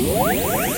Música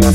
Yeah.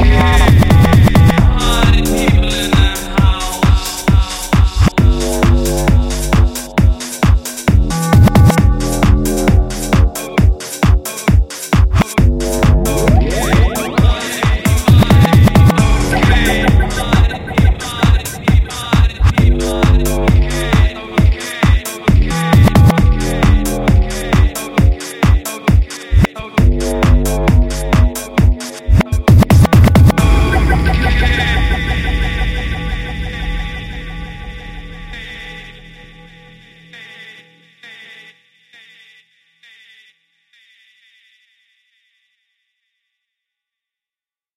Yeah.